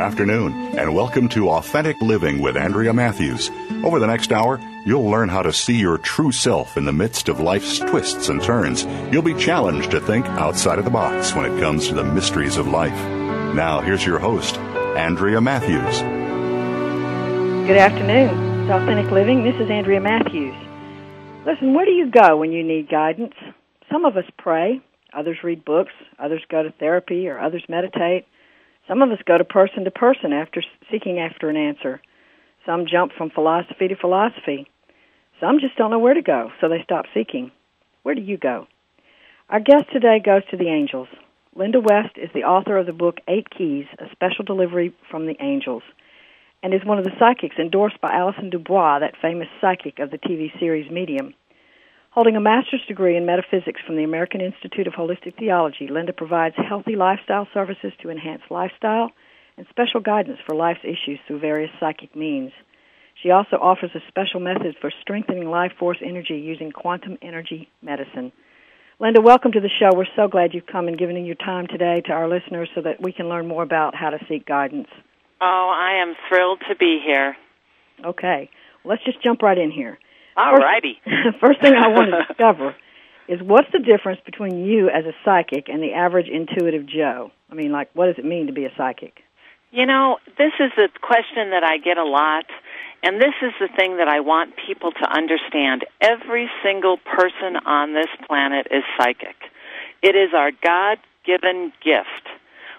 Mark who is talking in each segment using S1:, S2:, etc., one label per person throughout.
S1: Afternoon, and welcome to Authentic Living with Andrea Matthews. Over the next hour, you'll learn how to see your true self in the midst of life's twists and turns. You'll be challenged to think outside of the box when it comes to the mysteries of life. Now, here's your host, Andrea Matthews.
S2: Good afternoon. It's Authentic Living. This is Andrea Matthews. Listen, where do you go when you need guidance? Some of us pray, others read books, others go to therapy, or others meditate. Some of us go to person to person after seeking after an answer. Some jump from philosophy to philosophy. Some just don't know where to go, so they stop seeking. Where do you go? Our guest today goes to the angels. Linda West is the author of the book Eight Keys, a special delivery from the angels, and is one of the psychics endorsed by Allison DuBois, that famous psychic of the TV series Medium. Holding a master's degree in metaphysics from the American Institute of Holistic Theology, Linda provides healthy lifestyle services to enhance lifestyle and special guidance for life's issues through various psychic means. She also offers a special method for strengthening life force energy using quantum energy medicine. Linda, welcome to the show. We're so glad you've come and given your time today to our listeners so that we can learn more about how to seek guidance.
S3: Oh, I am thrilled to be here.
S2: Okay. Let's just jump right in here.
S3: All righty.
S2: First thing I want to discover is what's the difference between you as a psychic and the average intuitive Joe? I mean, like, what does it mean to be a psychic?
S3: You know, this is a question that I get a lot, and this is the thing that I want people to understand. Every single person on this planet is psychic. It is our God given gift.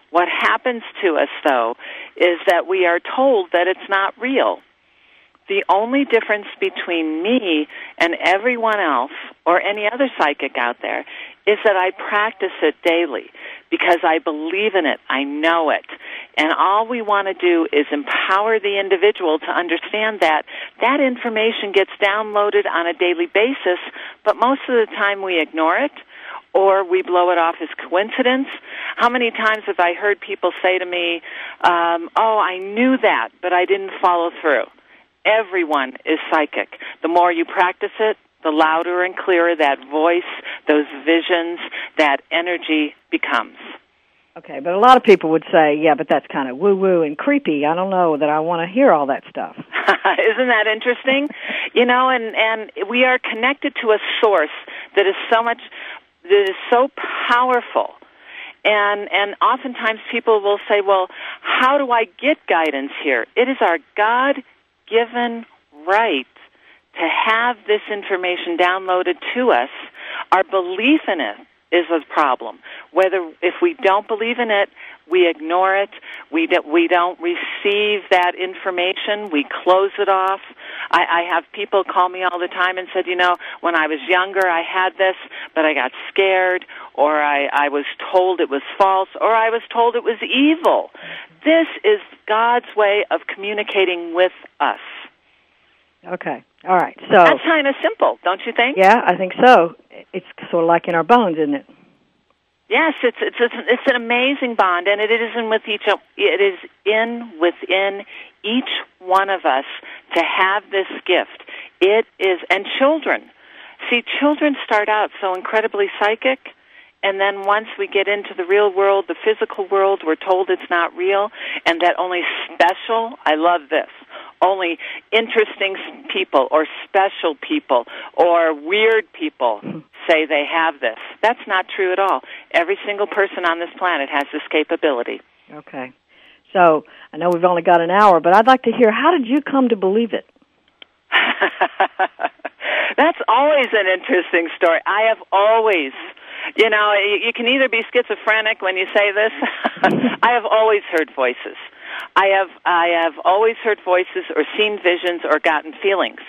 S3: What happens to us, though, is that we are told that it's not real. The only difference between me and everyone else or any other psychic out there is that I practice it daily because I believe in it. I know it. And all we want to do is empower the individual to understand that that information gets downloaded on a daily basis, but most of the time we ignore it or we blow it off as coincidence. How many times have I heard people say to me, um, "Oh, I knew that, but I didn't follow through." Everyone is psychic. The more you practice it, the louder and clearer that voice, those visions, that energy becomes.
S2: Okay, but a lot of people would say, yeah, but that's kind of woo woo and creepy. I don't know that I want to hear all that stuff.
S3: Isn't that interesting? you know, and and we are connected to a source that is so much that is so powerful. And and oftentimes people will say, "Well, how do I get guidance here?" It is our God given right to have this information downloaded to us, our belief in it is a problem. Whether if we don't believe in it, we ignore it. We do, we don't receive that information. We close it off. I, I have people call me all the time and said, you know, when I was younger, I had this, but I got scared, or I, I was told it was false, or I was told it was evil. This is God's way of communicating with us.
S2: Okay. All right. So
S3: That's kind of simple, don't you think?
S2: yeah, I think so. It's sort of like in our bones, isn't it?
S3: Yes, it's it's it's, it's an amazing bond, and it is in with each. It is in within each one of us to have this gift. It is, and children. See, children start out so incredibly psychic, and then once we get into the real world, the physical world, we're told it's not real, and that only special. I love this only interesting people or special people or weird people mm-hmm. say they have this. That's not true at all. Every single person on this planet has this capability.
S2: Okay. So I know we've only got an hour, but I'd like to hear how did you come to believe it?
S3: That's always an interesting story. I have always you know, you can either be schizophrenic when you say this. I have always heard voices. I have I have always heard voices or seen visions or gotten feelings.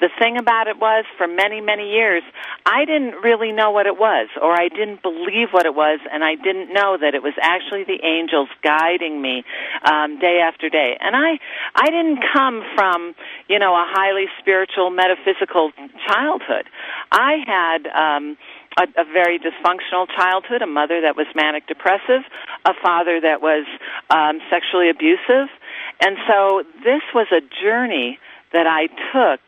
S3: The thing about it was for many many years I didn't really know what it was or I didn't believe what it was and I didn't know that it was actually the angels guiding me um day after day. And I I didn't come from, you know, a highly spiritual metaphysical childhood. I had um a, a very dysfunctional childhood, a mother that was manic depressive, a father that was um, sexually abusive, and so this was a journey that I took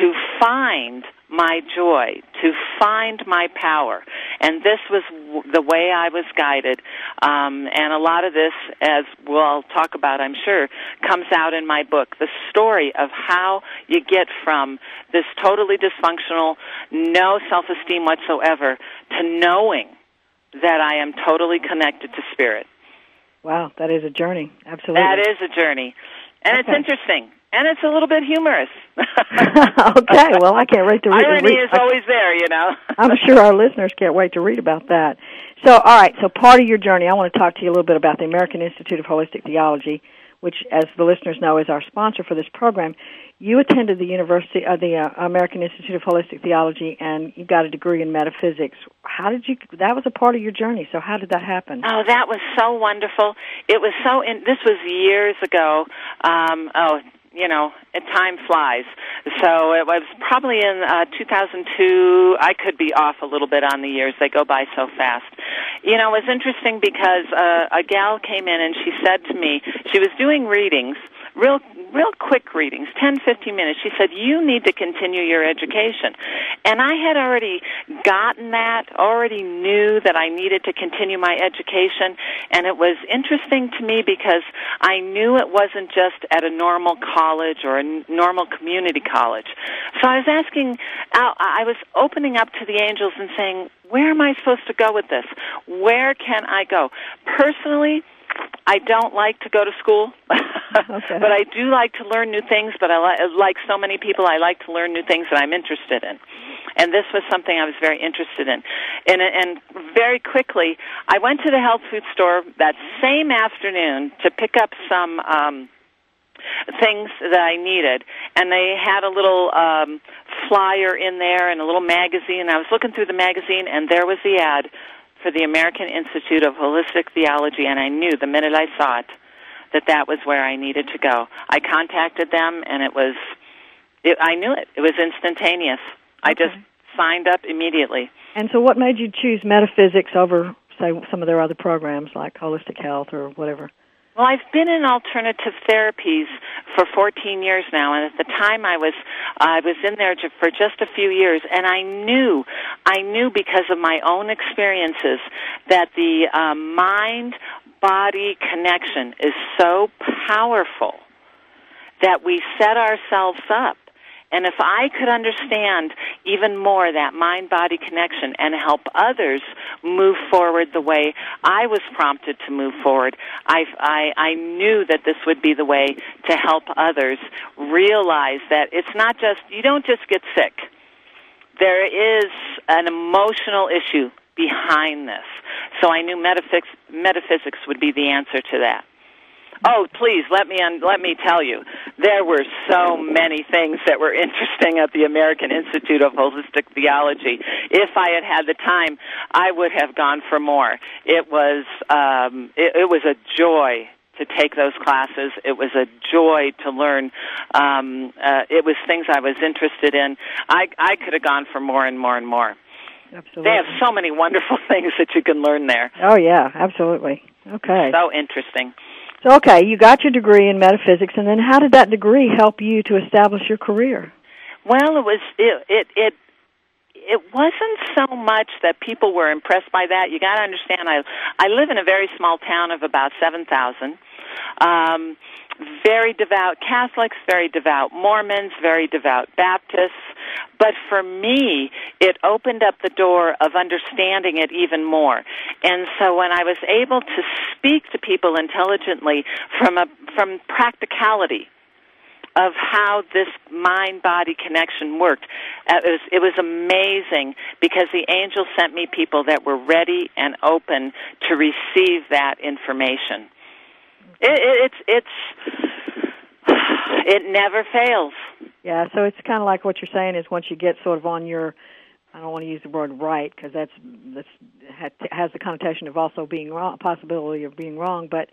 S3: to find my joy, to find my power. And this was w- the way I was guided. Um, and a lot of this, as we'll talk about, I'm sure, comes out in my book. The story of how you get from this totally dysfunctional, no self-esteem whatsoever, to knowing that I am totally connected to spirit.
S2: Wow, that is a journey. Absolutely.
S3: That is a journey. And
S2: Okay.
S3: it's interesting. And it's a little bit humorous.
S2: okay, well, I can't wait to read.
S3: Irony
S2: read-
S3: is always there, you know.
S2: I'm sure our listeners can't wait to read about that. So, all right, so part of your journey, I want to talk to you a little bit about the American Institute of Holistic Theology, which, as the listeners know, is our sponsor for this program. You attended the University, uh, the uh, American Institute of Holistic Theology, and you got a degree in metaphysics. How did you? That was a part of your journey. So, how did that happen?
S3: Oh, that was so wonderful. It was so. In, this was years ago. Um, oh, you know, time flies. So it was probably in uh, 2002. I could be off a little bit on the years; they go by so fast. You know, it was interesting because uh, a gal came in and she said to me, she was doing readings, real real quick readings, 10, 15 minutes. She said, "You need to continue your education," and I had already gotten that, already knew that I needed to continue my education, and it was interesting to me because I knew it wasn't just at a normal college or a normal community college. So I was asking, I I was opening up to the angels and saying, "Where am I supposed to go with this? Where can I go?" Personally, I don't like to go to school,
S2: Okay.
S3: but I do like to learn new things. But I li- like so many people, I like to learn new things that I'm interested in, and this was something I was very interested in. And and very quickly, I went to the health food store that same afternoon to pick up some. um things that I needed, and they had a little um, flyer in there and a little magazine. I was looking through the magazine, and there was the ad for the American Institute of Holistic Theology, and I knew the minute I saw it that that was where I needed to go. I contacted them, and it was, it, I knew it. It was instantaneous. I just signed up immediately.
S2: And so, what made you choose metaphysics over, say, some of their other programs like holistic health or whatever?
S3: Well, I've been in alternative therapies for 14 years now, and at the time I was I was in there for just a few years, and I knew I knew because of my own experiences that the um, mind body connection is so powerful that we set ourselves up. And if I could understand even more that mind body connection and help others move forward the way I was prompted to move forward, I, I, I knew that this would be the way to help others realize that it's not just, you don't just get sick. There is an emotional issue behind this. So I knew metaphysics, metaphysics would be the answer to that. Oh, please let me un- let me tell you, there were so many things that were interesting at the American Institute of Holistic Theology. If I had had the time, I would have gone for more. It was um, it, it was a joy to take those classes. It was a joy to learn. Um, uh, it was things I was interested in. I I could have gone for more and more and more.
S2: Absolutely.
S3: They have so many wonderful things that you can learn there.
S2: Oh yeah, absolutely. Okay.
S3: So interesting.
S2: So okay, you got your degree in metaphysics, and then how did that degree help you to establish your career?
S3: Well, it was it it it it wasn't so much that people were impressed by that. You got to understand, I I live in a very small town of about seven thousand. Um, very devout Catholics, very devout Mormons, very devout Baptists. But for me, it opened up the door of understanding it even more. And so when I was able to speak to people intelligently from a from practicality, of how this mind body connection worked. Uh, it was, it was amazing because the angel sent me people that were ready and open to receive that information. It, it, it's it's it never fails.
S2: Yeah, so it's kind of like what you're saying is once you get sort of on your I don't want to use the word right because that's that's has the connotation of also being wrong, possibility of being wrong, but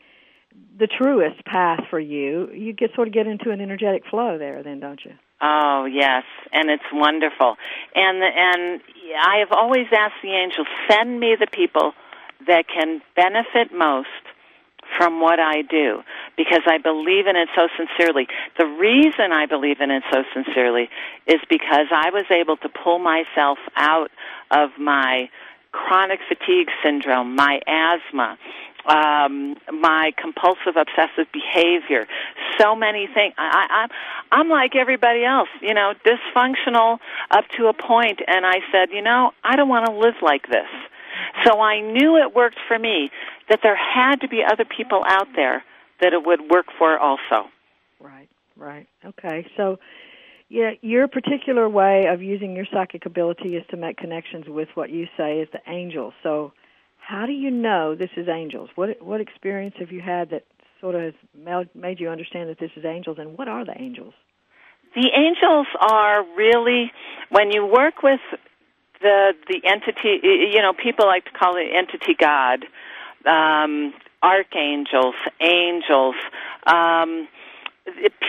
S2: the truest path for you, you get sort of get into an energetic flow there, then, don't you?
S3: Oh yes, and it's wonderful. And and I have always asked the angels, send me the people that can benefit most from what I do because I believe in it so sincerely. The reason I believe in it so sincerely is because I was able to pull myself out of my chronic fatigue syndrome, my asthma, um, my compulsive obsessive behavior, so many things. I, I, I'm like everybody else, you know, dysfunctional up to a point, and I said, you know, I don't want to live like this. So I knew it worked for me. That there had to be other people out there that it would work for also.
S2: Right, right. Okay, so yeah, your particular way of using your psychic ability is to make connections with what you say is the angels. So how do you know this is angels? What what experience have you had that sort of has made you understand that this is angels, and what are the angels?
S3: The angels are really when you work with the the entity. You know, people like to call it entity God, um, archangels, angels. Um,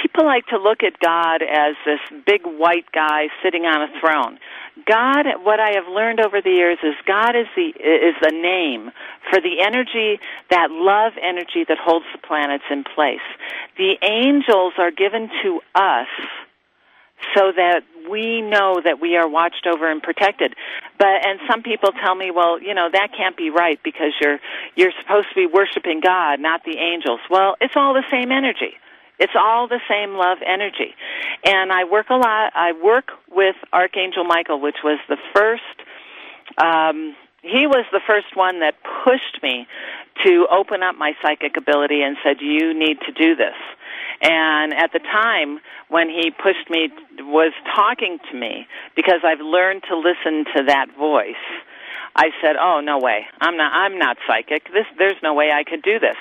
S3: people like to look at God as this big white guy sitting on a throne. God, what I have learned over the years is God is the is the name for the energy, that love energy that holds the planets in place. The angels are given to us so that we know that we are watched over and protected. But and some people tell me, well, you know, that can't be right because you're you're supposed to be worshiping God, not the angels. Well, it's all the same energy. It's all the same love energy. And I work a lot. I work with Archangel Michael, which was the first, um, he was the first one that pushed me to open up my psychic ability and said, you need to do this. And at the time when he pushed me, was talking to me, because I've learned to listen to that voice, I said, "Oh no way! I'm not. I'm not psychic. This. There's no way I could do this."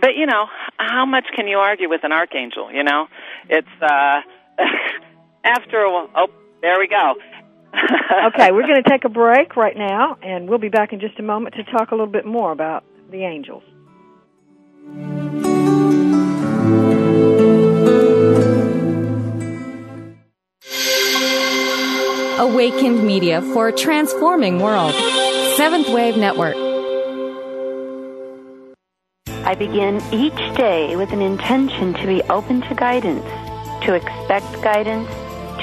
S3: But you know, how much can you argue with an archangel? You know, it's uh, after a while. Oh, there we go.
S2: okay, we're going to take a break right now, and we'll be back in just a moment to talk a little bit more about the angels.
S4: Awakened Media for a transforming world. Seventh Wave Network.
S5: I begin each day with an intention to be open to guidance, to expect guidance,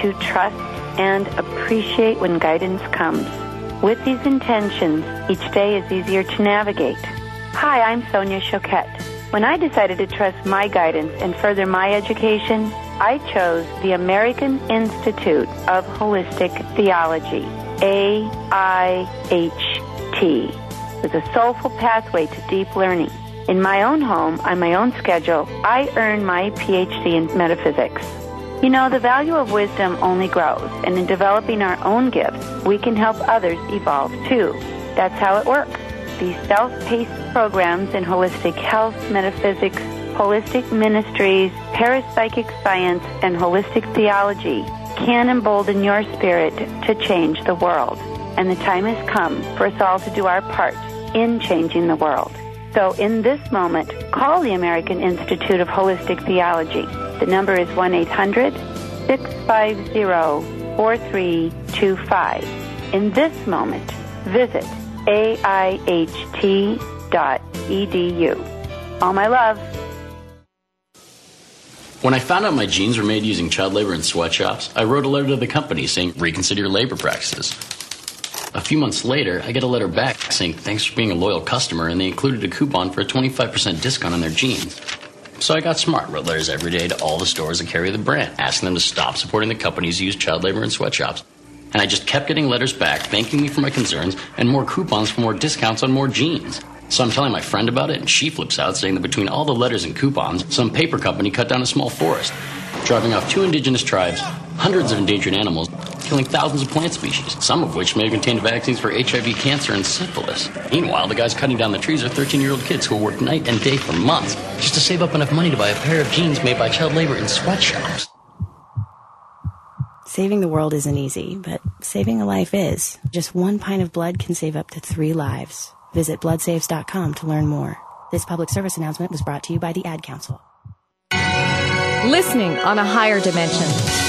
S5: to trust and appreciate when guidance comes. With these intentions, each day is easier to navigate. Hi, I'm Sonia Choquette. When I decided to trust my guidance and further my education, I chose the American Institute of Holistic Theology, AIHT, with a soulful pathway to deep learning. In my own home, on my own schedule, I earned my PhD in metaphysics. You know, the value of wisdom only grows, and in developing our own gifts, we can help others evolve too. That's how it works. These self-paced programs in holistic health, metaphysics, holistic ministries, parapsychic science, and holistic theology can embolden your spirit to change the world. And the time has come for us all to do our part in changing the world. So in this moment, call the American Institute of Holistic Theology. The number is 1 800 650 4325. In this moment, visit aiht.edu. All my love.
S6: When I found out my jeans were made using child labor in sweatshops, I wrote a letter to the company saying, reconsider your labor practices. A few months later, I get a letter back saying thanks for being a loyal customer, and they included a coupon for a 25% discount on their jeans. So I got smart, wrote letters every day to all the stores that carry the brand, asking them to stop supporting the companies who use child labor in sweatshops. And I just kept getting letters back thanking me for my concerns and more coupons for more discounts on more jeans. So I'm telling my friend about it, and she flips out, saying that between all the letters and coupons, some paper company cut down a small forest, driving off two indigenous tribes, hundreds of endangered animals, killing thousands of plant species, some of which may have contained vaccines for HIV, cancer, and syphilis. Meanwhile, the guys cutting down the trees are 13 year old kids who work night and day for months just to save up enough money to buy a pair of jeans made by child labor in sweatshops.
S7: Saving the world isn't easy, but saving a life is. Just one pint of blood can save up to three lives. Visit bloodsaves.com to learn more. This public service announcement was brought to you by the Ad Council.
S4: Listening on a higher dimension.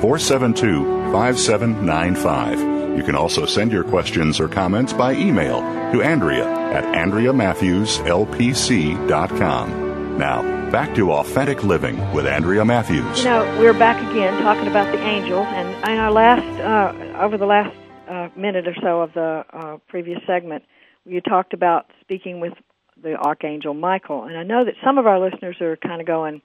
S1: 472 5795. You can also send your questions or comments by email to Andrea at AndreaMatthewsLPC.com. Now, back to Authentic Living with Andrea Matthews.
S2: You know, we're back again talking about the angel, and in our last, uh, over the last uh, minute or so of the uh, previous segment, you talked about speaking with the Archangel Michael, and I know that some of our listeners are kind of going,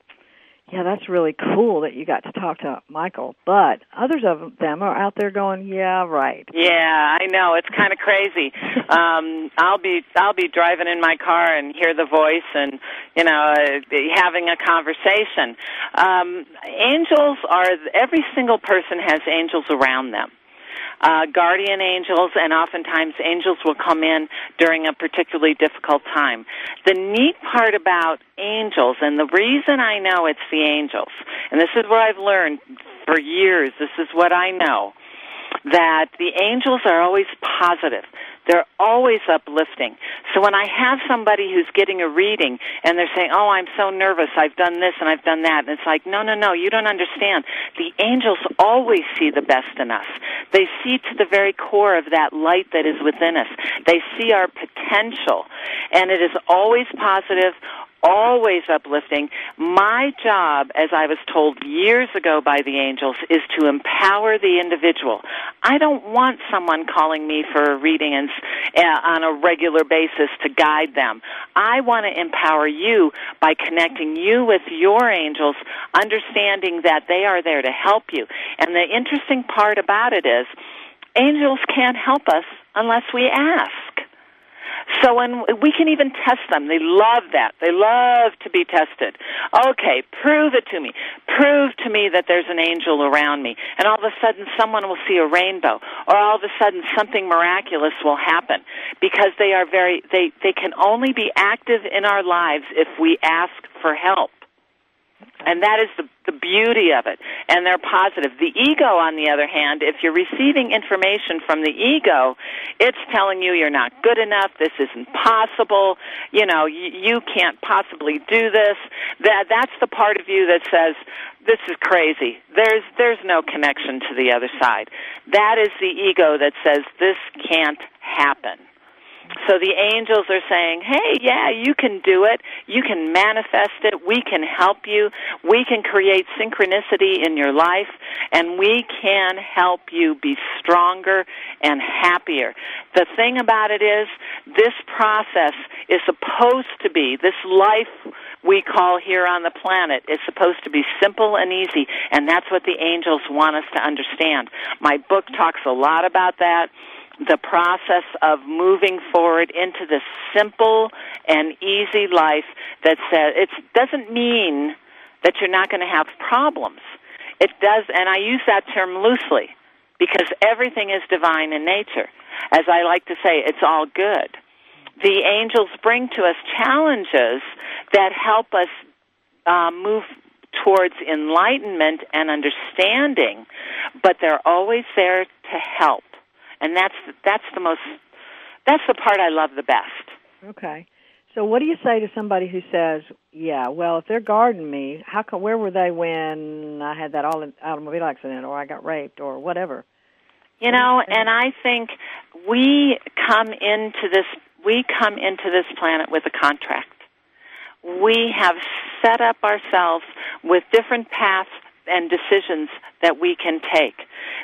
S2: yeah, that's really cool that you got to talk to Michael. But others of them are out there going, yeah, right.
S3: Yeah, I know it's kind of crazy. um, I'll be I'll be driving in my car and hear the voice, and you know, uh, having a conversation. Um, angels are every single person has angels around them uh, guardian angels, and oftentimes angels will come in during a particularly difficult time. The neat part about angels, and the reason I know it's the angels, and this is what I've learned for years, this is what I know, that the angels are always positive. They're always uplifting. So when I have somebody who's getting a reading and they're saying, "Oh, I'm so nervous. I've done this and I've done that." And it's like, "No, no, no, you don't understand. The angels always see the best in us. They see to the very core of that light that is within us. They see our potential, and it is always positive, always uplifting. My job, as I was told years ago by the angels, is to empower the individual. I don't want someone calling me for a reading and, uh, on a regular basis to guide them. I want to empower you by connecting you with your angels, understanding that they are there to help you. And the interesting part about it is, angels can't help us unless we ask. So when we can even test them, they love that. They love to be tested. Okay, prove it to me. Prove to me that there's an angel around me. And all of a sudden someone will see a rainbow or all of a sudden something miraculous will happen because they are very they they can only be active in our lives if we ask for help. And that is the, the beauty of it. And they're positive. The ego, on the other hand, if you're receiving information from the ego, it's telling you you're not good enough, this isn't possible, you know, you, you can't possibly do this. That, that's the part of you that says, this is crazy. There's, there's no connection to the other side. That is the ego that says, this can't happen. So the angels are saying, hey, yeah, you can do it. You can manifest it. We can help you. We can create synchronicity in your life, and we can help you be stronger and happier. The thing about it is, this process is supposed to be, this life we call here on the planet is supposed to be simple and easy, and that's what the angels want us to understand. My book talks a lot about that the process of moving forward into this simple and easy life that says it doesn't mean that you're not going to have problems. It does, and I use that term loosely because everything is divine in nature. As I like to say, it's all good. The angels bring to us challenges that help us uh, move towards enlightenment and understanding, but they're always there to help and that's that's the most that's the part I love the best.
S2: Okay. So what do you say to somebody who says, "Yeah, well, if they're guarding me, how come where were they when I had that all automobile accident or I got raped or whatever?"
S3: You know, and I think we come into this we come into this planet with a contract. we have set up ourselves with different paths and decisions that we can take.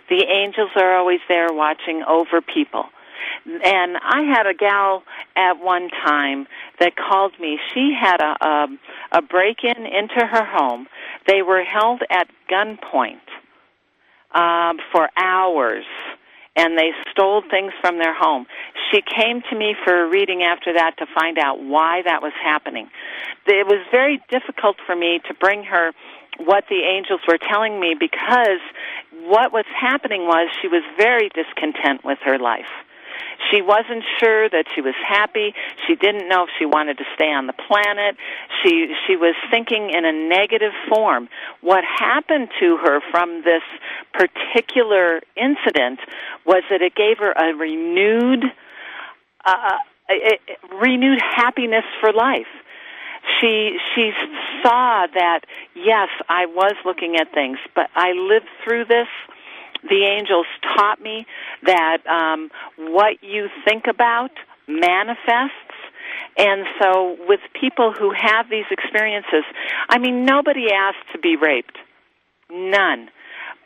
S3: The angels are always there watching over people. And I had a gal at one time that called me. She had a a, a break in into her home. They were held at gunpoint um, for hours and they stole things from their home. She came to me for a reading after that to find out why that was happening. It was very difficult for me to bring her what the angels were telling me because what was happening was she was very discontent with her life. She wasn't sure that she was happy. She didn't know if she wanted to stay on the planet. She she was thinking in a negative form. What happened to her from this particular incident was that it gave her a renewed uh, a, a renewed happiness for life she she saw that yes i was looking at things but i lived through this the angels taught me that um, what you think about manifests. And so, with people who have these experiences, I mean, nobody asked to be raped. None.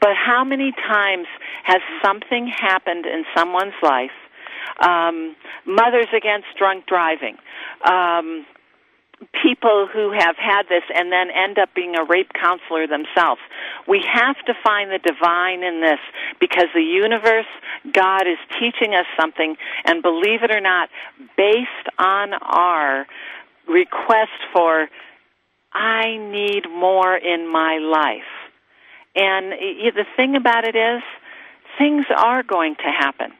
S3: But how many times has something happened in someone's life? Um, Mothers Against Drunk Driving. Um, people who have had this and then end up being a rape counselor themselves. We have to find the divine in this because the universe, God is teaching us something, and believe it or not, based on our request for, I need more in my life. And the thing about it is, things are going to happen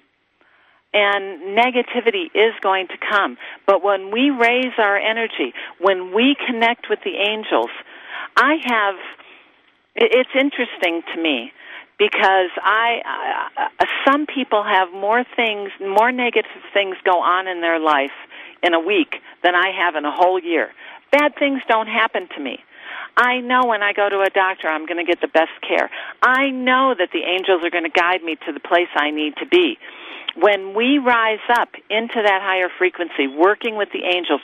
S3: and negativity is going to come. But when we raise our energy, when we connect with the angels, I have, it's interesting to me because I, uh, some people have more things, more negative things go on in their life in a week than I have in a whole year. Bad things don't happen to me. I know when I go to a doctor, I'm going to get the best care. I know that the angels are going to guide me to the place I need to be when we rise up into that higher frequency, working with the angels,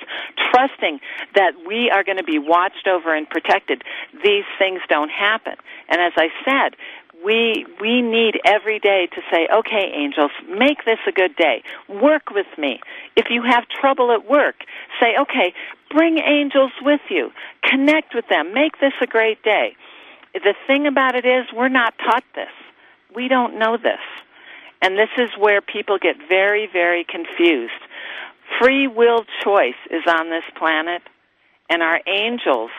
S3: trusting that we are going to be watched over and protected, these things don't happen. And as I said, we we need every day to say, okay, angels, make this a good day. Work with me. If you have trouble at work, say, okay, bring angels with you. Connect with them. Make this a great day. The thing about it is, we're not taught this. We don't know this. And this is where people get very, very confused. Free will choice is on this planet, and our angels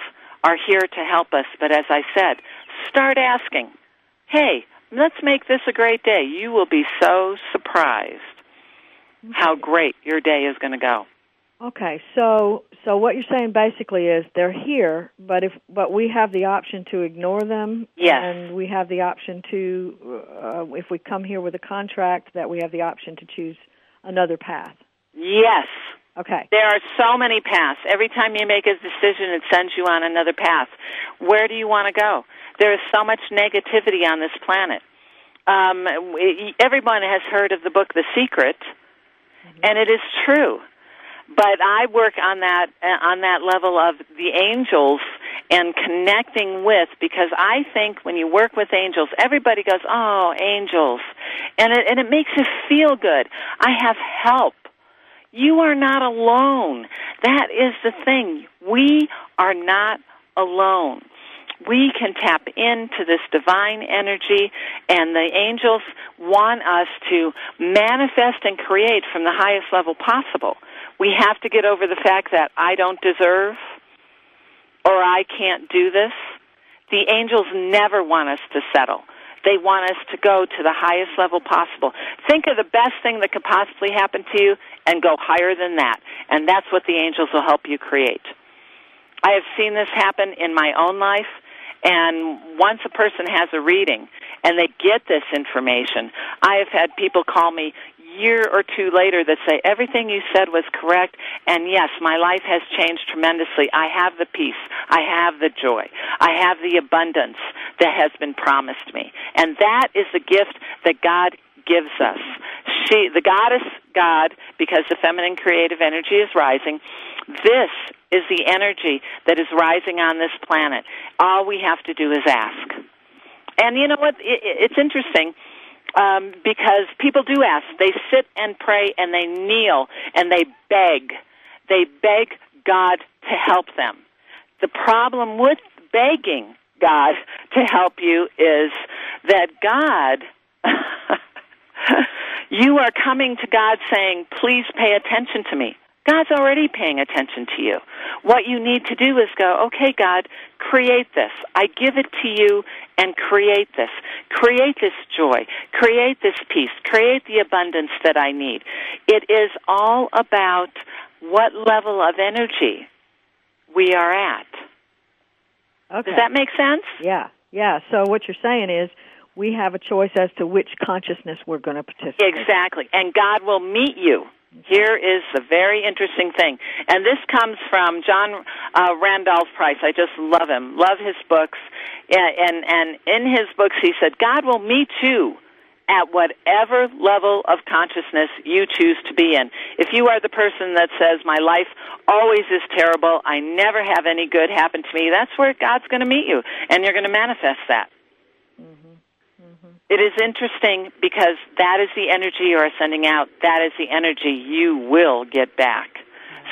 S3: are here to help us. But as I said, start asking, hey, let's make this a great day. You will be so surprised how great your day is going to go.
S2: Okay, so so what you're saying basically is they're here, but if but we have the option to ignore them,
S3: yes.
S2: and we have the option to uh, if we come here with a contract that we have the option to choose another path.
S3: Yes.
S2: Okay.
S3: There are so many paths. Every time you make a decision, it sends you on another path. Where do you want to go? There is so much negativity on this planet. Um, everyone has heard of the book The Secret, mm-hmm. and it is true but I work on that uh, on that level of the angels and connecting with because I think when you work with angels, everybody goes, "Oh, angels," and it, and it makes you feel good. I have help. You are not alone. That is the thing. We are not alone we can tap into this divine energy, and the angels want us to manifest and create from the highest level possible. We have to get over the fact that I don't deserve or I can't do this. The angels never want us to settle. They want us to go to the highest level possible. Think of the best thing that could possibly happen to you and go higher than that. And that's what the angels will help you create. I have seen this happen in my own life. And once a person has a reading and they get this information, I have had people call me year or two later that say everything you said was correct and yes my life has changed tremendously i have the peace i have the joy i have the abundance that has been promised me and that is the gift that god gives us she, the goddess God, because the feminine creative energy is rising. This is the energy that is rising on this planet. All we have to do is ask. And you know what? It, it's interesting um, because people do ask. They sit and pray and they kneel and they beg. They beg God to help them. The problem with begging God to help you is that God, you are coming to God saying, please pay attention to me. God's already paying attention to you. What you need to do is go, okay, God, create this. I give it to you and create this. Create this joy. Create this peace. Create the abundance that I need. It is all about what level of energy we are at.
S2: Okay.
S3: Does that make sense?
S2: Yeah, yeah. So what you're saying is we have a choice as to which consciousness we're going to participate.
S3: Exactly. And God will meet you. Here is the very interesting thing. And this comes from John uh, Randolph Price. I just love him. Love his books. And, and, and in his books, he said, God will meet you at whatever level of consciousness you choose to be in. If you are the person that says, My life always is terrible, I never have any good happen to me, that's where God's going to meet you, and you're going to manifest that. It is interesting because that is the energy you are sending out, that is the energy you will get back.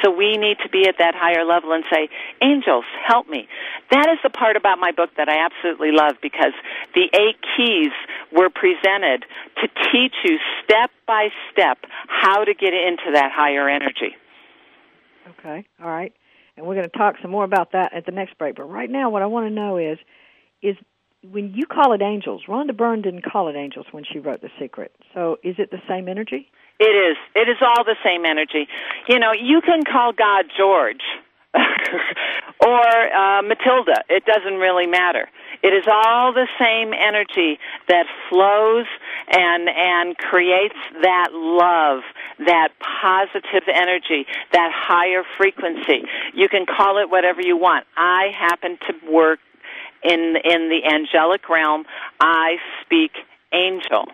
S3: So we need to be at that higher level and say, angels, help me. That is the part about my book that I absolutely love because the eight keys were presented to teach you step by step how to get into that higher energy.
S2: Okay, all right. And we're going to talk some more about that at the next break. But right now, what I want to know is, is when you call it angels, Rhonda Byrne didn't call it angels when she wrote The Secret. So is it the same energy?
S3: It is. It is all the same energy. You know, you can call God George or uh, Matilda. It doesn't really matter. It is all the same energy that flows and and creates that love, that positive energy, that higher frequency. You can call it whatever you want. I happen to work in in the angelic realm. I speak angel,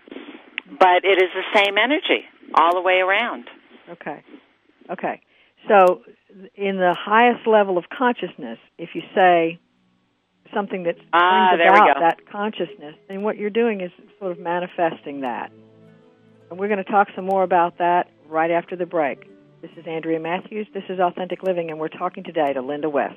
S3: but it is the same energy all the way around.
S2: Okay. Okay. So, in the highest level of consciousness, if you say something that
S3: ah,
S2: brings about that consciousness, then what you're doing is sort of manifesting that. And we're going to talk some more about that right after the break. This is Andrea Matthews. This is Authentic Living, and we're talking today to Linda West.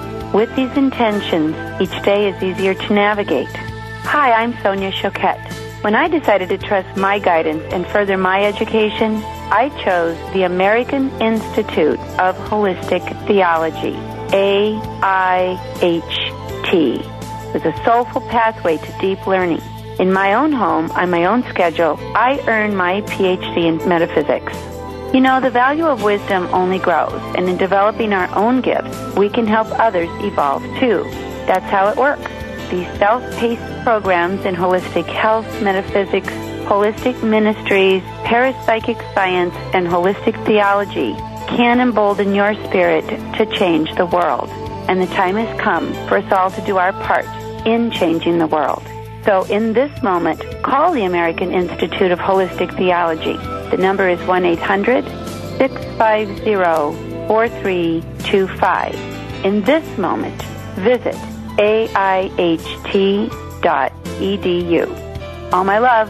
S5: With these intentions, each day is easier to navigate. Hi, I'm Sonia Choquette. When I decided to trust my guidance and further my education, I chose the American Institute of Holistic Theology, AIHT, with a soulful pathway to deep learning. In my own home, on my own schedule, I earned my PhD in metaphysics. You know, the value of wisdom only grows, and in developing our own gifts, we can help others evolve too. That's how it works. These self-paced programs in holistic health, metaphysics, holistic ministries, parapsychic science, and holistic theology can embolden your spirit to change the world. And the time has come for us all to do our part in changing the world. So in this moment, call the American Institute of Holistic Theology. The number is 1-800-650-4325. In this moment, visit aiht.edu. All my love.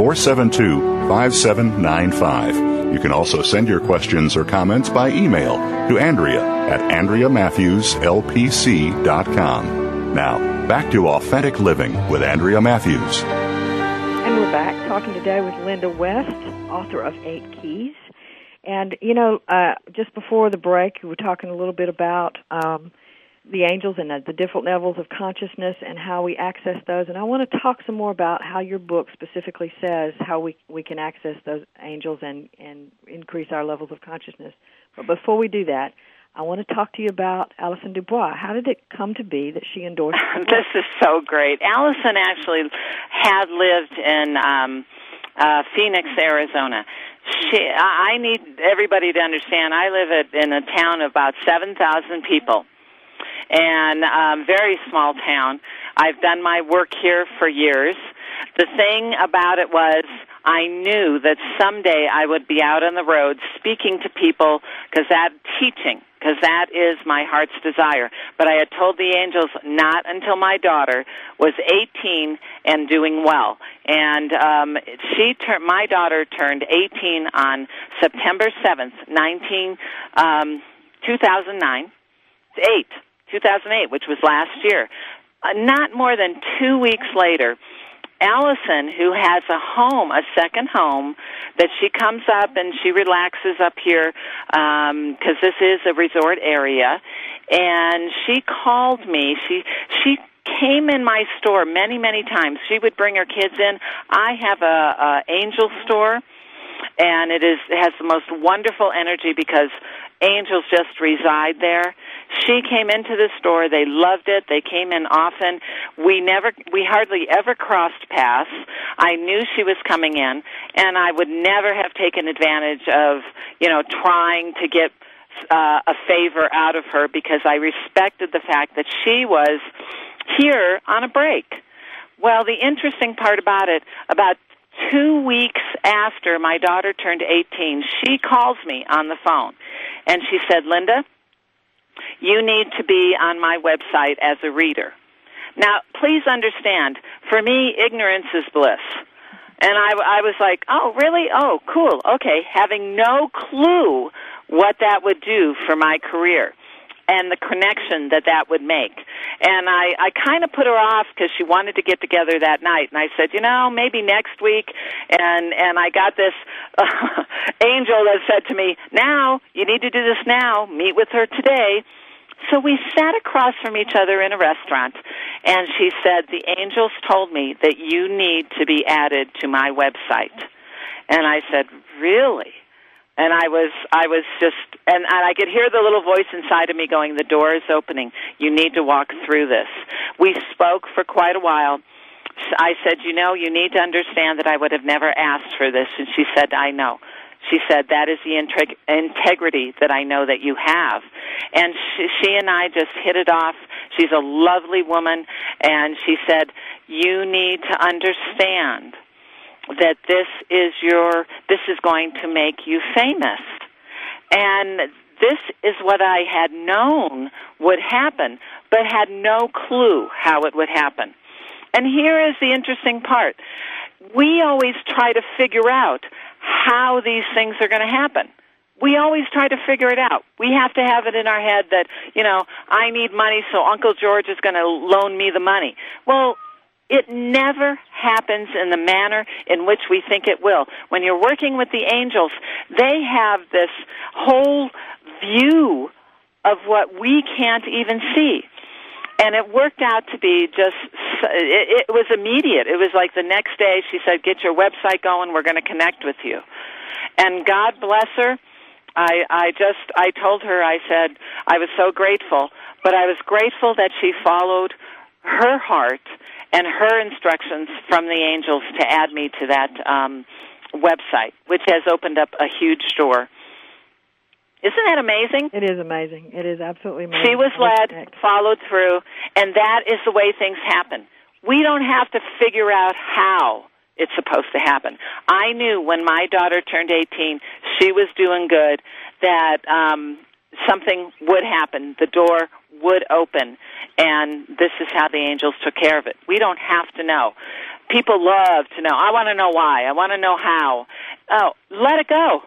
S1: 472 5795. You can also send your questions or comments by email to Andrea at AndreaMatthewsLPC.com. Now, back to Authentic Living with Andrea Matthews.
S2: And we're back talking today with Linda West, author of Eight Keys. And, you know, uh, just before the break, we were talking a little bit about um, the angels and the, the different levels of consciousness and how we access those. And I want to talk some more about how your book specifically says how we, we can access those angels and, and increase our levels of consciousness. But before we do that, I want to talk to you about Allison DuBois. How did it come to be that she endorsed
S3: this is so great. Allison actually had lived in um, uh, Phoenix, Arizona. She, I I need everybody to understand. I live at, in a town of about seven thousand people, and um, very small town. I've done my work here for years. The thing about it was I knew that someday I would be out on the road speaking to people because that teaching because that is my heart's desire. But I had told the angels not until my daughter was 18 and doing well. And um, she turned. My daughter turned 18 on September 7th, 19, um, 2009, eight, 2008, which was last year. Uh, not more than two weeks later, Allison, who has a home, a second home, that she comes up and she relaxes up here because this is a resort area, and she called me. She she came in my store many many times. She would bring her kids in. I have a, a angel store, and it is it has the most wonderful energy because angels just reside there. She came into the store. They loved it. They came in often. We never, we hardly ever crossed paths. I knew she was coming in, and I would never have taken advantage of, you know, trying to get uh, a favor out of her because I respected the fact that she was here on a break. Well, the interesting part about it, about two weeks after my daughter turned 18, she calls me on the phone and she said, Linda, you need to be on my website as a reader. Now, please understand, for me, ignorance is bliss. And I, I was like, oh, really? Oh, cool. Okay. Having no clue what that would do for my career and the connection that that would make. And I, I kind of put her off because she wanted to get together that night. And I said, you know, maybe next week. And and I got this uh, angel that said to me, now you need to do this now. Meet with her today. So we sat across from each other in a restaurant, and she said, The angels told me that you need to be added to my website. And I said, Really? And I was, I was just, and, I could hear the little voice inside of me going, The door is opening. You need to walk through this. We spoke for quite a while. I said, You know, you need to understand that I would have never asked for this. And she said, I know. She said, That is the integ- integrity that I know that you have. And she, she and I just hit it off. She's a lovely woman. And she said, You need to understand that this is your, this is going to make you famous. And this is what I had known would happen, but had no clue how it would happen. And here is the interesting part. We always try to figure out how these things are going to happen. we always try to figure it out. We have to have it in our head that, you know, I need money, so Uncle George is going to loan me the money. Well, it never happens in the manner in which we think it will. When you're working with the angels, they have this whole view of what we can't even see. And it worked out to be just, it, it was immediate. It was like the next day she said, Get your website going, we're going to connect with you. And God bless her I I just I told her I said I was so grateful, but I was grateful that she followed her heart and her instructions from the angels to add me to that um, website, which has opened up a huge door. Isn't that amazing?
S2: It is amazing. It is absolutely amazing.
S3: She was led, followed through, and that is the way things happen. We don't have to figure out how it's supposed to happen. I knew when my daughter turned 18, she was doing good, that um, something would happen. The door would open, and this is how the angels took care of it. We don't have to know. People love to know. I want to know why. I want to know how. Oh, let it go.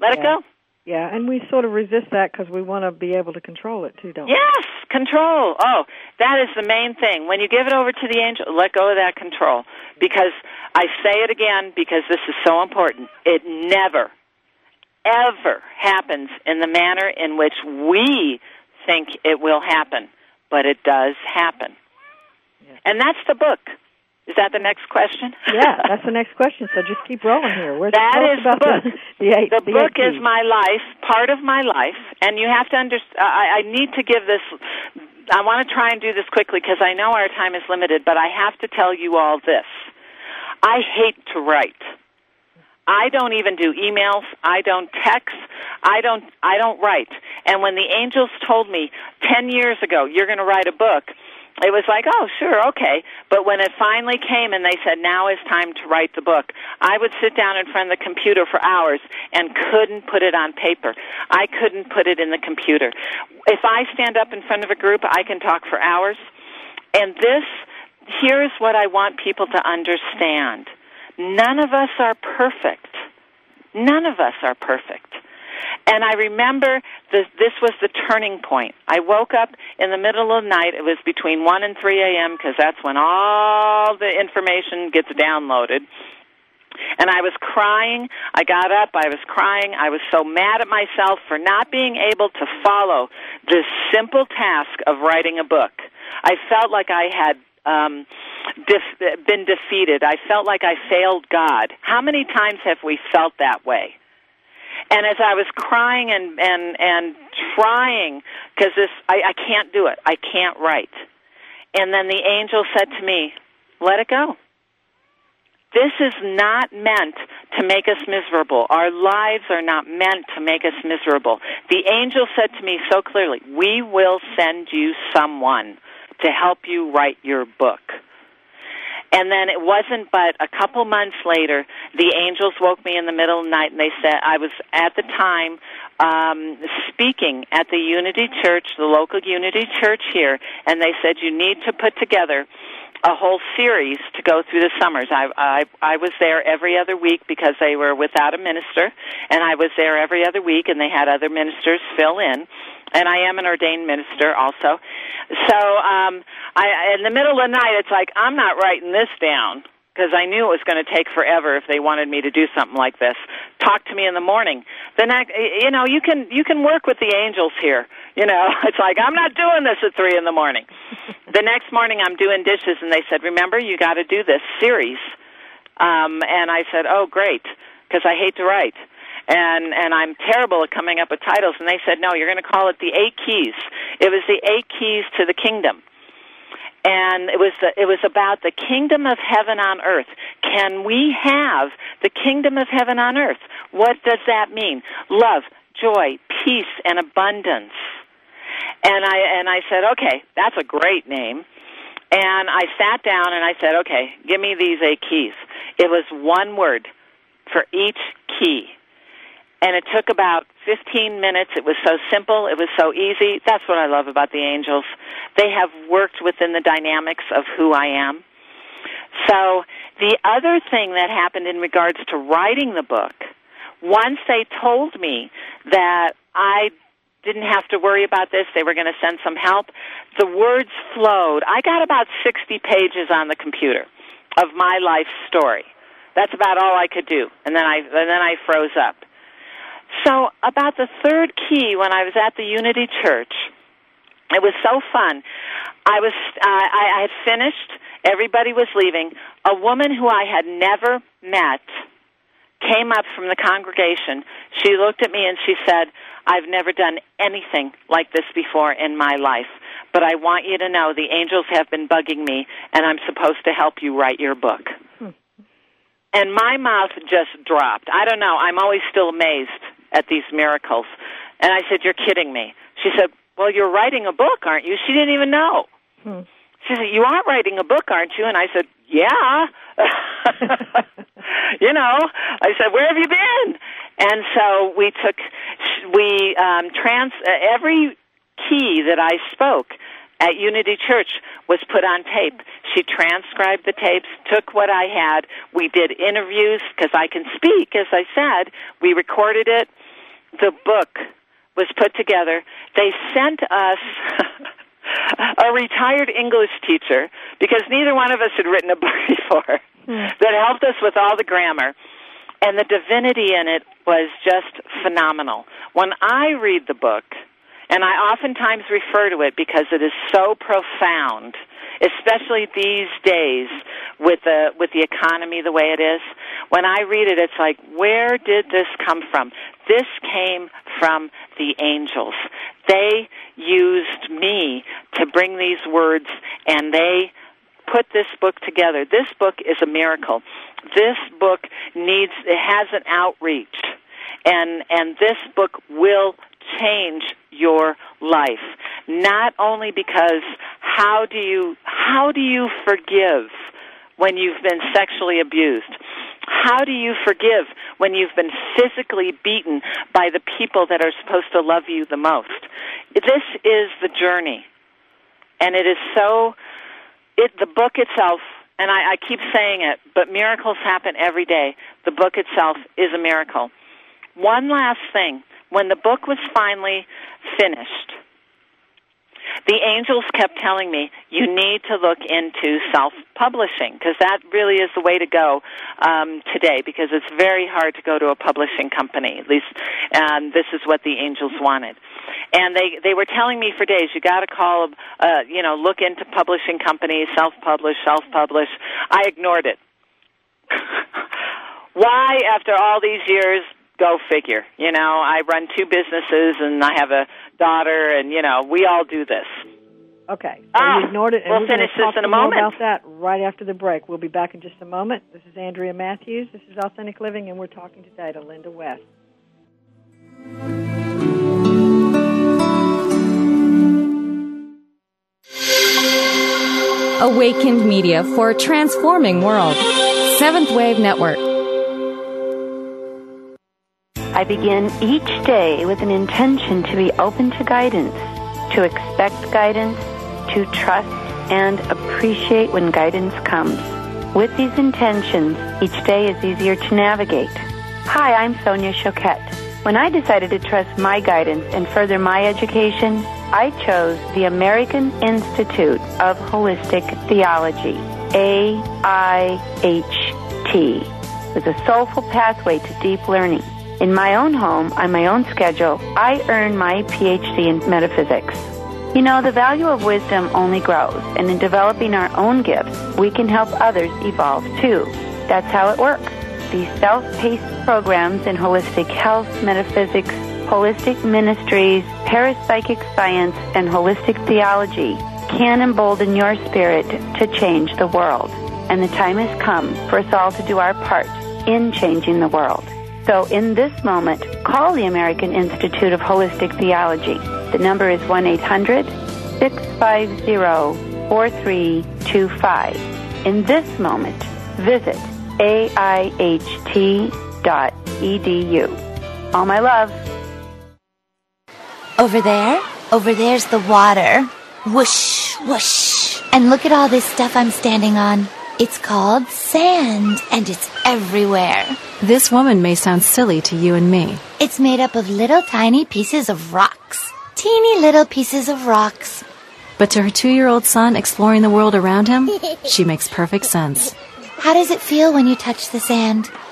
S3: Let
S2: yeah.
S3: it go.
S2: Yeah, and we sort of resist that because we want to be able to control it too, don't we?
S3: Yes, control. Oh, that is the main thing. When you give it over to the angel, let go of that control. Because I say it again because this is so important. It never, ever happens in the manner in which we think it will happen, but it does happen.
S2: Yes.
S3: And that's the book. Is that the next question?
S2: yeah, that's the next question. So just keep rolling here. Where's
S3: that is
S2: the
S3: book.
S2: The, the, eight,
S3: the
S2: the
S3: book is my life, part of my life, and you have to understand. I, I need to give this. I want to try and do this quickly because I know our time is limited, but I have to tell you all this. I hate to write. I don't even do emails. I don't text. I don't. I don't write. And when the angels told me ten years ago, "You're going to write a book," it was like, oh, sure, okay. But when it finally came and they said, now is time to write the book, I would sit down in front of the computer for hours and couldn't put it on paper. I couldn't put it in the computer. If I stand up in front of a group, I can talk for hours. And this, here's what I want people to understand. None of us are perfect. None of us are perfect. And I remember this, this was the turning point. I woke up in the middle of the night. It was between 1 and 3 a.m. because that's when all the information gets downloaded. And I was crying. I got up. I was crying. I was so mad at myself for not being able to follow this simple task of writing a book. I felt like I had um, def- been defeated. I felt like I failed God. How many times have we felt that way? And as I was crying and and and trying, because this I, I can't do it. I can't write. And then the angel said to me, "Let it go." This is not meant to make us miserable. Our lives are not meant to make us miserable. The angel said to me so clearly, We will send you someone to help you write your book. And then it wasn't but a couple months later, the angels woke me in the middle of the night and they said, I was at the time um, speaking at the Unity Church, the local Unity Church here, and they said, you need to put together a whole series to go through the summers. I, I I was there every other week because they were without a minister, and I was there every other week, and they had other ministers fill in and I am an ordained minister also. So, um, I in the middle of the night, it's like I'm not writing this down because I knew it was going to take forever if they wanted me to do something like this. Talk to me in the morning. Then next, you know, you can you can work with the angels here. You know, it's like I'm not doing this at three in the morning. the next morning, I'm doing dishes, and they said, "Remember, you got to do this series." Um, and I said, "Oh, great," because I hate to write and and I'm terrible at coming up with titles. And they said, no, you're going to call it the Eight Keys. It was the Eight Keys to the Kingdom, and it was the, it was about the kingdom of heaven on earth. Can we have the kingdom of heaven on earth? What does that mean? Love, joy, peace, and abundance. And I and I said, okay, that's a great name. And I sat down and I said, okay, give me these eight keys. It was one word for each key and it took about 15 minutes. It was so simple. It was so easy. That's what I love about the angels. They have worked within the dynamics of who I am. So the other thing that happened in regards to writing the book once they told me that I didn't have to worry about this, they were going to send some help, the words flowed. I got about 60 pages on the computer of my life story. That's about all I could do. And then I and then I froze up. So about the third key when I was at the Unity Church, it was so fun. I was uh, I, I had finished. Everybody was leaving. A woman who I had never met came up from the congregation. She looked at me and she said, "I've never done anything like this before in my life, but I want you to know the angels have been bugging me, and I'm supposed to help you write your book." And my mouth just dropped. I don't know. I'm always still amazed at these miracles. And I said, "You're kidding me." She said, "Well, you're writing a book, aren't you?" She didn't even know.
S2: Hmm.
S3: She said, "You are writing a book, aren't you?" And I said, "Yeah." you know, I said, "Where have you been?" And so we took we um trans uh, every key that I spoke at Unity Church was put on tape. She transcribed the tapes, took what I had. We did interviews because I can speak, as I said. We recorded it. The book was put together. They sent us a retired English teacher because neither one of us had written a book before hmm. that helped us with all the grammar. And the divinity in it was just phenomenal. When I read the book, and I oftentimes refer to it because it is so profound, especially these days with the with the economy the way it is. When I read it, it's like, where did this come from? This came from the angels. They used me to bring these words, and they put this book together. This book is a miracle. This book needs it has an outreach. And and this book will change your life. Not only because how do you how do you forgive when you've been sexually abused? How do you forgive when you've been physically beaten by the people that are supposed to love you the most? This is the journey. And it is so it the book itself and I, I keep saying it, but miracles happen every day. The book itself is a miracle. One last thing. When the book was finally finished, the angels kept telling me, you need to look into self-publishing, because that really is the way to go um, today, because it's very hard to go to a publishing company. At least um, this is what the angels wanted. And they, they were telling me for days, you got to call, uh, you know, look into publishing companies, self-publish, self-publish. I ignored it. Why, after all these years, go figure. You know, I run two businesses and I have a daughter, and you know, we all do this.
S2: Okay, so
S3: Ah,
S2: you ignored it, and
S3: we'll
S2: we're
S3: finish this
S2: talk
S3: in a moment.
S2: about that right after the break. We'll be back in just a moment. This is Andrea Matthews. This is Authentic Living, and we're talking today to Linda West.
S4: Awakened Media for a transforming world. Seventh Wave Network.
S5: I begin each day with an intention to be open to guidance, to expect guidance, to trust and appreciate when guidance comes. With these intentions, each day is easier to navigate. Hi, I'm Sonia Choquette. When I decided to trust my guidance and further my education, I chose the American Institute of Holistic Theology, AIHT, with a soulful pathway to deep learning. In my own home, on my own schedule, I earn my PhD in metaphysics. You know, the value of wisdom only grows, and in developing our own gifts, we can help others evolve too. That's how it works. These self-paced programs in holistic health, metaphysics, holistic ministries, parapsychic science, and holistic theology can embolden your spirit to change the world. And the time has come for us all to do our part in changing the world. So in this moment, call the American Institute of Holistic Theology. The number is 1-800-650-4325. In this moment, visit aiht.edu. All my love.
S8: Over there, over there's the water. Whoosh, whoosh. And look at all this stuff I'm standing on. It's called sand, and it's everywhere.
S4: This woman may sound silly to you and me.
S8: It's made up of little tiny pieces of rocks. Teeny little pieces of rocks.
S4: But to her two year old son exploring the world around him, she makes perfect sense.
S8: How does it feel when you touch the sand?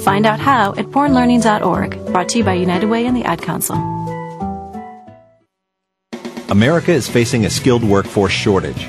S4: Find out how at bornlearning.org. Brought to you by United Way and the Ad Council.
S9: America is facing a skilled workforce shortage.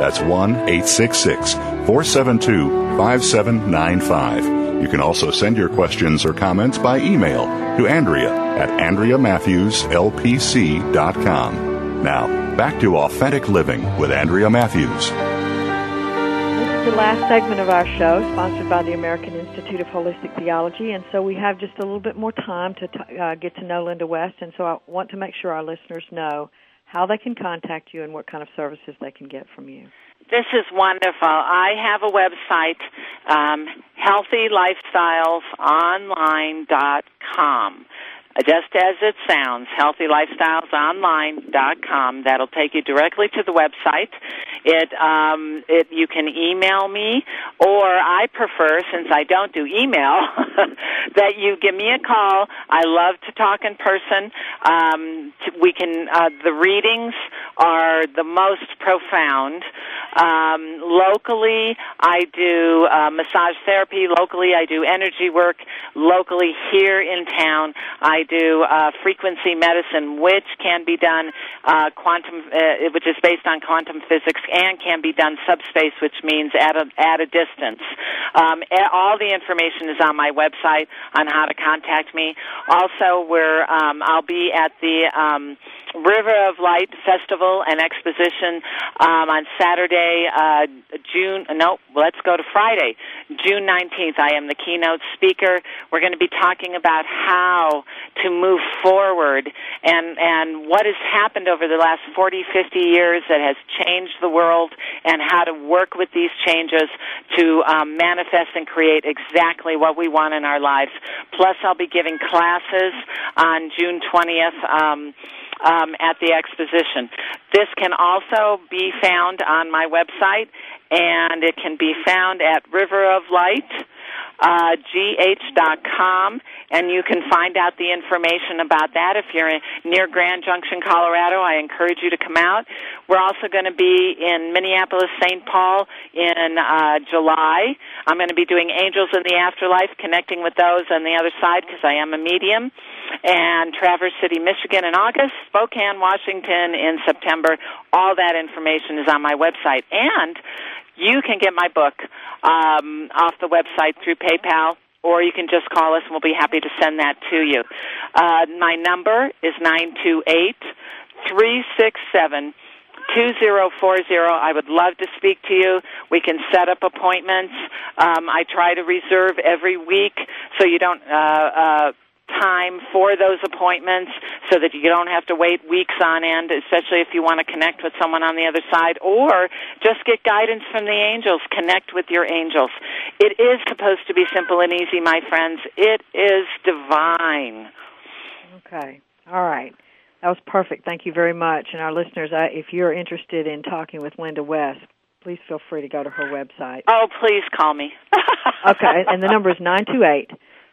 S1: That's 1 866 472 5795. You can also send your questions or comments by email to Andrea at AndreaMatthewsLPC.com. Now, back to Authentic Living with Andrea Matthews.
S2: This is the last segment of our show, sponsored by the American Institute of Holistic Theology, and so we have just a little bit more time to t- uh, get to know Linda West, and so I want to make sure our listeners know how they can contact you and what kind of services they can get from you.
S3: This is wonderful. I have a website, um, healthylifestylesonline.com. Just as it sounds, healthylifestylesonline.com. That'll take you directly to the website. It, um, it, you can email me, or I prefer, since I don't do email, that you give me a call. I love to talk in person. Um, we can. Uh, the readings are the most profound. Um, locally, I do uh, massage therapy. Locally, I do energy work. Locally, here in town, I do uh, frequency medicine, which can be done uh, quantum, uh, which is based on quantum physics, and can be done subspace, which means at a at a distance. Um, all the information is on my website on how to contact me. Also, where um, I'll be at the um, River of Light Festival and Exposition um, on Saturday, uh, June. No, let's go to Friday, June nineteenth. I am the keynote speaker. We're going to be talking about how to move forward and and what has happened over the last 40, 50 years that has changed the world, and how to work with these changes to um, manifest and create exactly what we want in our lives. Plus, I'll be giving classes on June twentieth. Um, um, at the exposition. This can also be found on my website, and it can be found at River of Light. Uh, gh.com, and you can find out the information about that if you're in, near Grand Junction, Colorado. I encourage you to come out. We're also going to be in Minneapolis, St. Paul in uh, July. I'm going to be doing Angels in the Afterlife, connecting with those on the other side because I am a medium and Traverse City, Michigan in August, Spokane, Washington in September. All that information is on my website. And you can get my book um, off the website through PayPal, or you can just call us and we'll be happy to send that to you. Uh, my number is nine two eight three six seven. 2040. I would love to speak to you. We can set up appointments. Um, I try to reserve every week so you don't uh, uh, time for those appointments so that you don't have to wait weeks on end, especially if you want to connect with someone on the other side or just get guidance from the angels. Connect with your angels. It is supposed to be simple and easy, my friends. It is divine.
S2: Okay. All right. That was perfect. Thank you very much. And our listeners, I, if you're interested in talking with Linda West, please feel free to go to her website.
S3: Oh, please call me.
S2: okay, and the number is nine two eight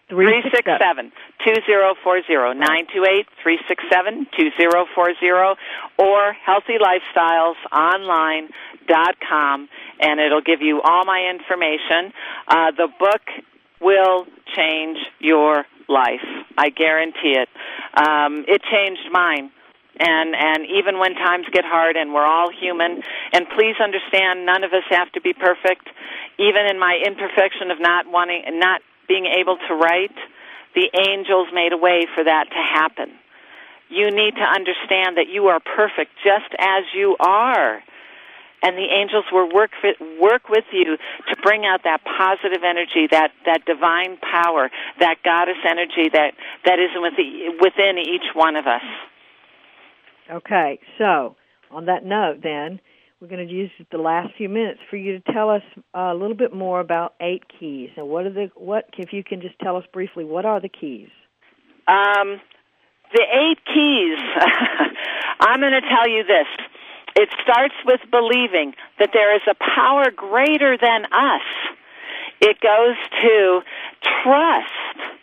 S3: three six seven two zero four zero nine two eight three six seven two zero four zero or healthylifestylesonline.com and it'll give you all my information. Uh, the book will change your life. I guarantee it. Um, it changed mine. And and even when times get hard and we're all human and please understand none of us have to be perfect. Even in my imperfection of not wanting not being able to write, the angels made a way for that to happen. You need to understand that you are perfect just as you are. And the angels will work work with you to bring out that positive energy, that that divine power, that goddess energy that that is within each one of us.
S2: Okay, so on that note, then we're going to use the last few minutes for you to tell us a little bit more about eight keys. And what are the what? If you can just tell us briefly, what are the keys?
S3: Um, the eight keys. I'm going to tell you this. It starts with believing that there is a power greater than us. It goes to trust,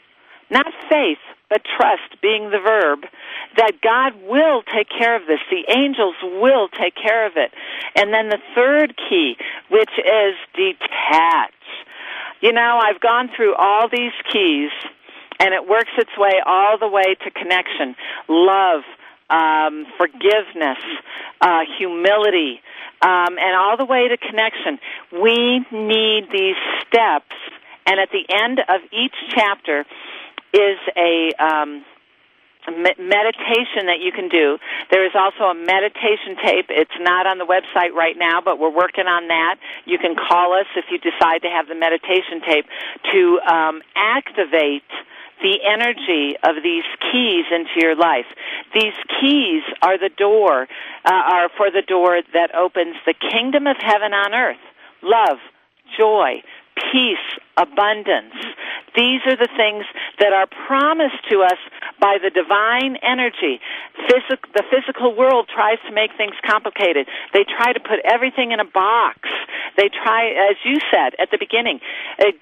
S3: not faith, but trust being the verb, that God will take care of this. The angels will take care of it. And then the third key, which is detach. You know, I've gone through all these keys, and it works its way all the way to connection, love, um, forgiveness, uh, humility, um, and all the way to connection. We need these steps, and at the end of each chapter, is a um, meditation that you can do. There is also a meditation tape. It's not on the website right now, but we're working on that. You can call us if you decide to have the meditation tape to um, activate the energy of these keys into your life. These keys are the door, uh, are for the door that opens the kingdom of heaven on earth. Love, joy, peace, abundance. These are the things that are promised to us by the divine energy. Physic- the physical world tries to make things complicated. They try to put everything in a box. They try, as you said at the beginning, uh,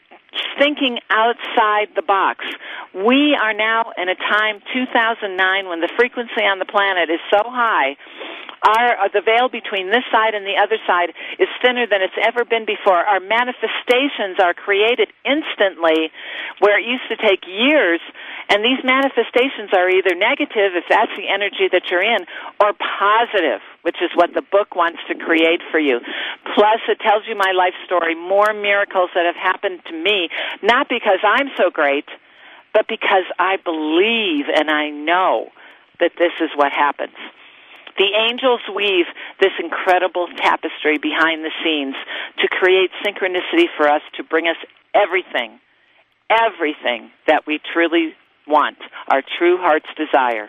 S3: thinking outside the box. We are now in a time, 2009, when the frequency on the planet is so high our uh, the veil between this side and the other side is thinner than it's ever been before. Our manifestations are created instantly, where it used to take years. And these manifestations are either negative, if that's the energy that you're in, or positive, which is what the book wants to create for you. Plus, it tells you my life story, more miracles that have happened to me, not because I'm so great, but because I believe and I know that this is what happens. The angels weave this incredible tapestry behind the scenes to create synchronicity for us to bring us everything, everything that we truly want, our true heart's desire.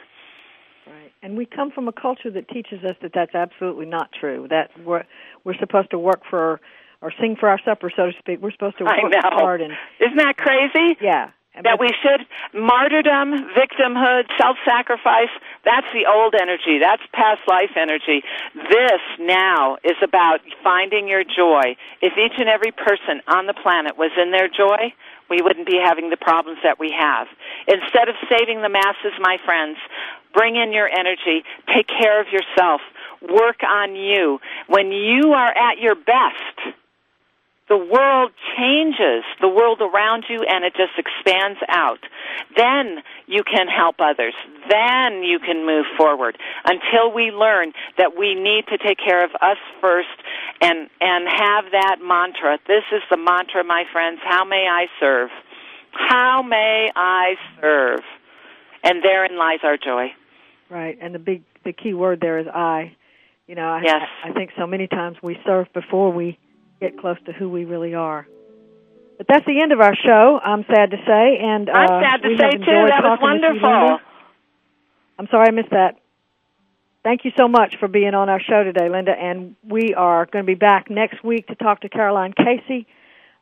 S2: Right. And we come from a culture that teaches us that that's absolutely not true. That we're we're supposed to work for or sing for our supper, so to speak. We're supposed to work hard and
S3: Isn't that crazy?
S2: Yeah
S3: that we should martyrdom, victimhood, self-sacrifice. That's the old energy. That's past life energy. This now is about finding your joy. If each and every person on the planet was in their joy, we wouldn't be having the problems that we have. Instead of saving the masses, my friends, bring in your energy. Take care of yourself. Work on you. When you are at your best, the world changes, the world around you, and it just expands out. Then you can help others. Then you can move forward until we learn that we need to take care of us first and, and have that mantra. This is the mantra, my friends. How may I serve? How may I serve? And therein lies our joy.
S2: Right, and the big, the key word there is I. You know, I,
S3: yes.
S2: I think so many times we serve before we get close to who we really are. But that's the end of our show. I'm sad to say, and uh,
S3: I'm sad to say too. That was
S2: talking with you,
S3: wonderful.
S2: I'm sorry I missed that. Thank you so much for being on our show today, Linda. And we are going to be back next week to talk to Caroline Casey,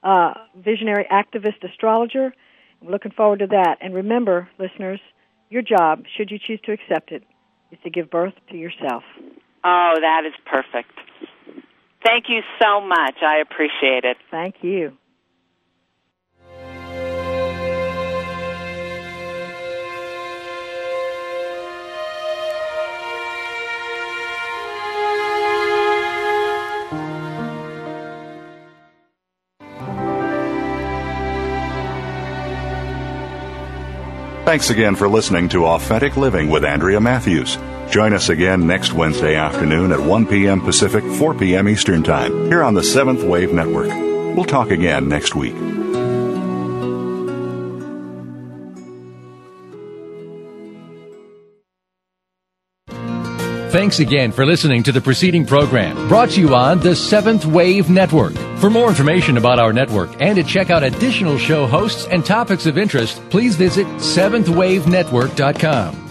S2: uh, visionary activist astrologer. I'm looking forward to that. And remember, listeners, your job, should you choose to accept it, is to give birth to yourself.
S3: Oh, that is perfect. Thank you so much. I appreciate it.
S2: Thank you.
S1: Thanks again for listening to Authentic Living with Andrea Matthews. Join us again next Wednesday afternoon at 1 p.m. Pacific, 4 p.m. Eastern Time, here on the Seventh Wave Network. We'll talk again next week.
S10: Thanks again for listening to the preceding program brought to you on the Seventh Wave Network. For more information about our network and to check out additional show hosts and topics of interest, please visit seventhwavenetwork.com.